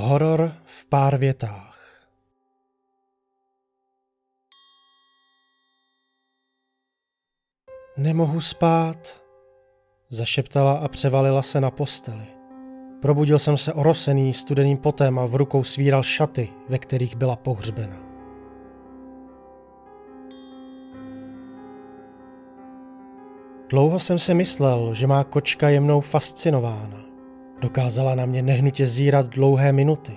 Horor v pár větách. Nemohu spát, zašeptala a převalila se na posteli. Probudil jsem se orosený studeným potem a v rukou svíral šaty, ve kterých byla pohřbena. Dlouho jsem si myslel, že má kočka jemnou fascinována. Dokázala na mě nehnutě zírat dlouhé minuty.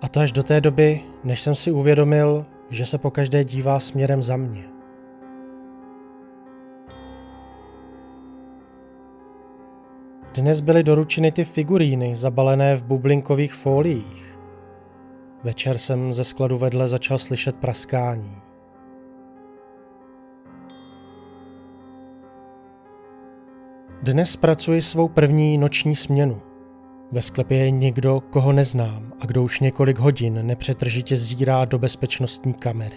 A to až do té doby, než jsem si uvědomil, že se po každé dívá směrem za mě. Dnes byly doručeny ty figuríny zabalené v bublinkových fóliích. Večer jsem ze skladu vedle začal slyšet praskání. Dnes pracuji svou první noční směnu. Ve sklepě je někdo, koho neznám a kdo už několik hodin nepřetržitě zírá do bezpečnostní kamery.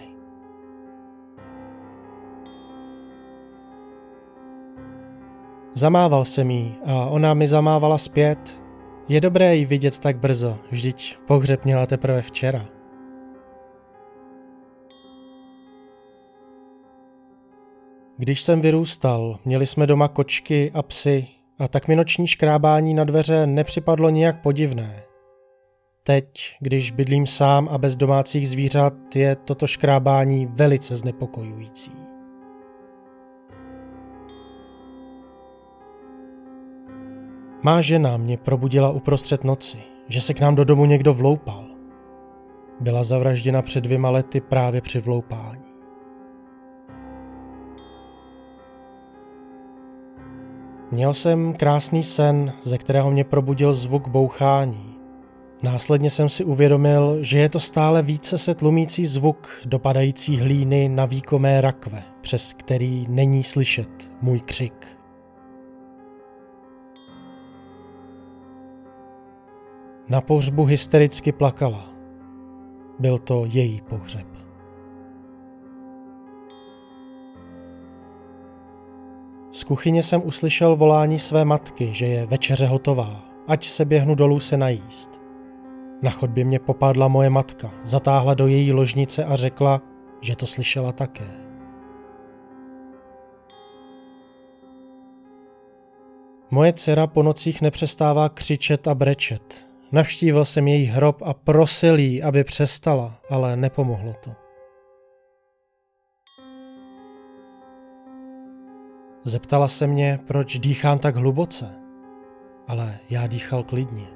Zamával jsem jí a ona mi zamávala zpět. Je dobré ji vidět tak brzo, vždyť pohřeb měla teprve včera. Když jsem vyrůstal, měli jsme doma kočky a psy a tak mi noční škrábání na dveře nepřipadlo nijak podivné. Teď, když bydlím sám a bez domácích zvířat, je toto škrábání velice znepokojující. Má žena mě probudila uprostřed noci, že se k nám do domu někdo vloupal. Byla zavražděna před dvěma lety právě při vloupání. Měl jsem krásný sen, ze kterého mě probudil zvuk bouchání. Následně jsem si uvědomil, že je to stále více se tlumící zvuk dopadající hlíny na výkomé rakve, přes který není slyšet můj křik. Na pohřbu hystericky plakala. Byl to její pohřeb. Z kuchyně jsem uslyšel volání své matky, že je večeře hotová, ať se běhnu dolů se najíst. Na chodbě mě popadla moje matka, zatáhla do její ložnice a řekla, že to slyšela také. Moje dcera po nocích nepřestává křičet a brečet. Navštívil jsem její hrob a prosil jí, aby přestala, ale nepomohlo to. Zeptala se mě, proč dýchám tak hluboce, ale já dýchal klidně.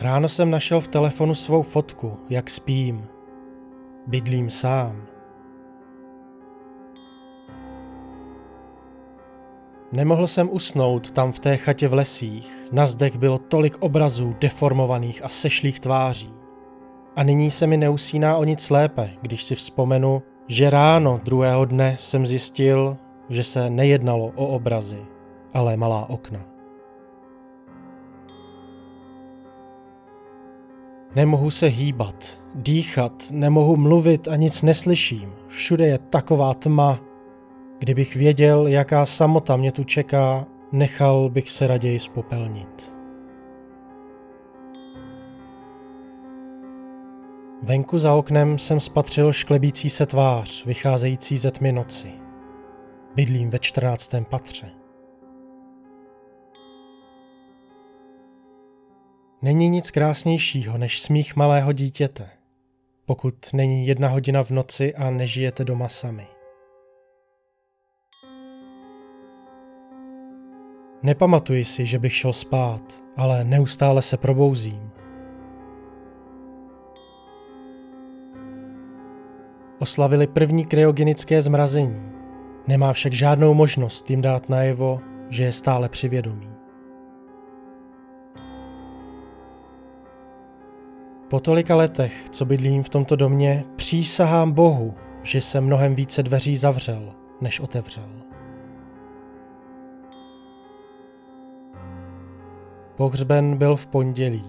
Ráno jsem našel v telefonu svou fotku, jak spím. Bydlím sám. Nemohl jsem usnout tam v té chatě v lesích. Na zdech bylo tolik obrazů deformovaných a sešlých tváří. A nyní se mi neusíná o nic lépe, když si vzpomenu, že ráno druhého dne jsem zjistil, že se nejednalo o obrazy, ale malá okna. Nemohu se hýbat, dýchat, nemohu mluvit a nic neslyším. Všude je taková tma. Kdybych věděl, jaká samota mě tu čeká, nechal bych se raději spopelnit. Venku za oknem jsem spatřil šklebící se tvář, vycházející ze tmy noci. Bydlím ve čtrnáctém patře. Není nic krásnějšího než smích malého dítěte, pokud není jedna hodina v noci a nežijete doma sami. Nepamatuji si, že bych šel spát, ale neustále se probouzím. Oslavili první kryogenické zmrazení. Nemá však žádnou možnost jim dát najevo, že je stále při vědomí. Po tolika letech, co bydlím v tomto domě, přísahám Bohu, že jsem mnohem více dveří zavřel, než otevřel. Pohřben byl v pondělí.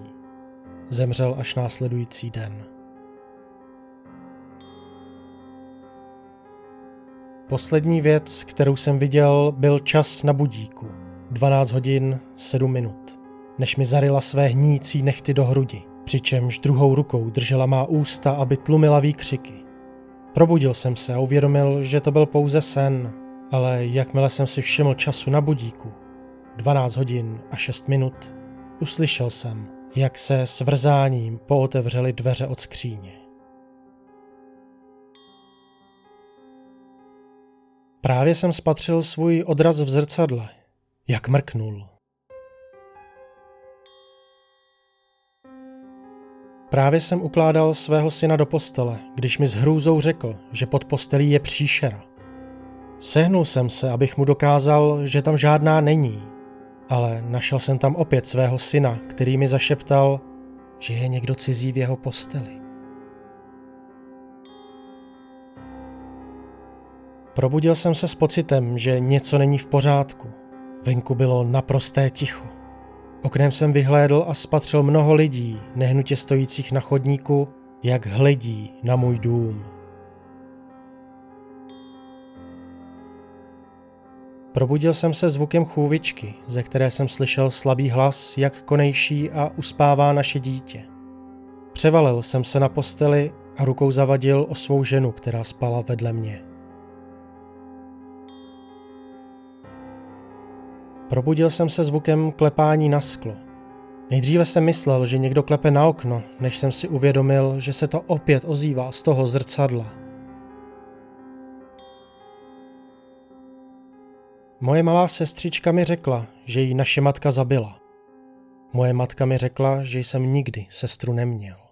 Zemřel až následující den. Poslední věc, kterou jsem viděl, byl čas na budíku. 12 hodin 7 minut, než mi zarila své hnící nechty do hrudi, přičemž druhou rukou držela má ústa, aby tlumila výkřiky. Probudil jsem se a uvědomil, že to byl pouze sen, ale jakmile jsem si všiml času na budíku, 12 hodin a 6 minut, uslyšel jsem, jak se s vrzáním pootevřely dveře od skříně. Právě jsem spatřil svůj odraz v zrcadle, jak mrknul. Právě jsem ukládal svého syna do postele, když mi s hrůzou řekl, že pod postelí je příšera. Sehnul jsem se, abych mu dokázal, že tam žádná není, ale našel jsem tam opět svého syna, který mi zašeptal, že je někdo cizí v jeho posteli. Probudil jsem se s pocitem, že něco není v pořádku. Venku bylo naprosté ticho. Oknem jsem vyhlédl a spatřil mnoho lidí, nehnutě stojících na chodníku, jak hledí na můj dům. Probudil jsem se zvukem chůvičky, ze které jsem slyšel slabý hlas, jak konejší a uspává naše dítě. Převalil jsem se na posteli a rukou zavadil o svou ženu, která spala vedle mě. Probudil jsem se zvukem klepání na sklo. Nejdříve jsem myslel, že někdo klepe na okno, než jsem si uvědomil, že se to opět ozývá z toho zrcadla. Moje malá sestřička mi řekla, že ji naše matka zabila. Moje matka mi řekla, že jsem nikdy sestru neměl.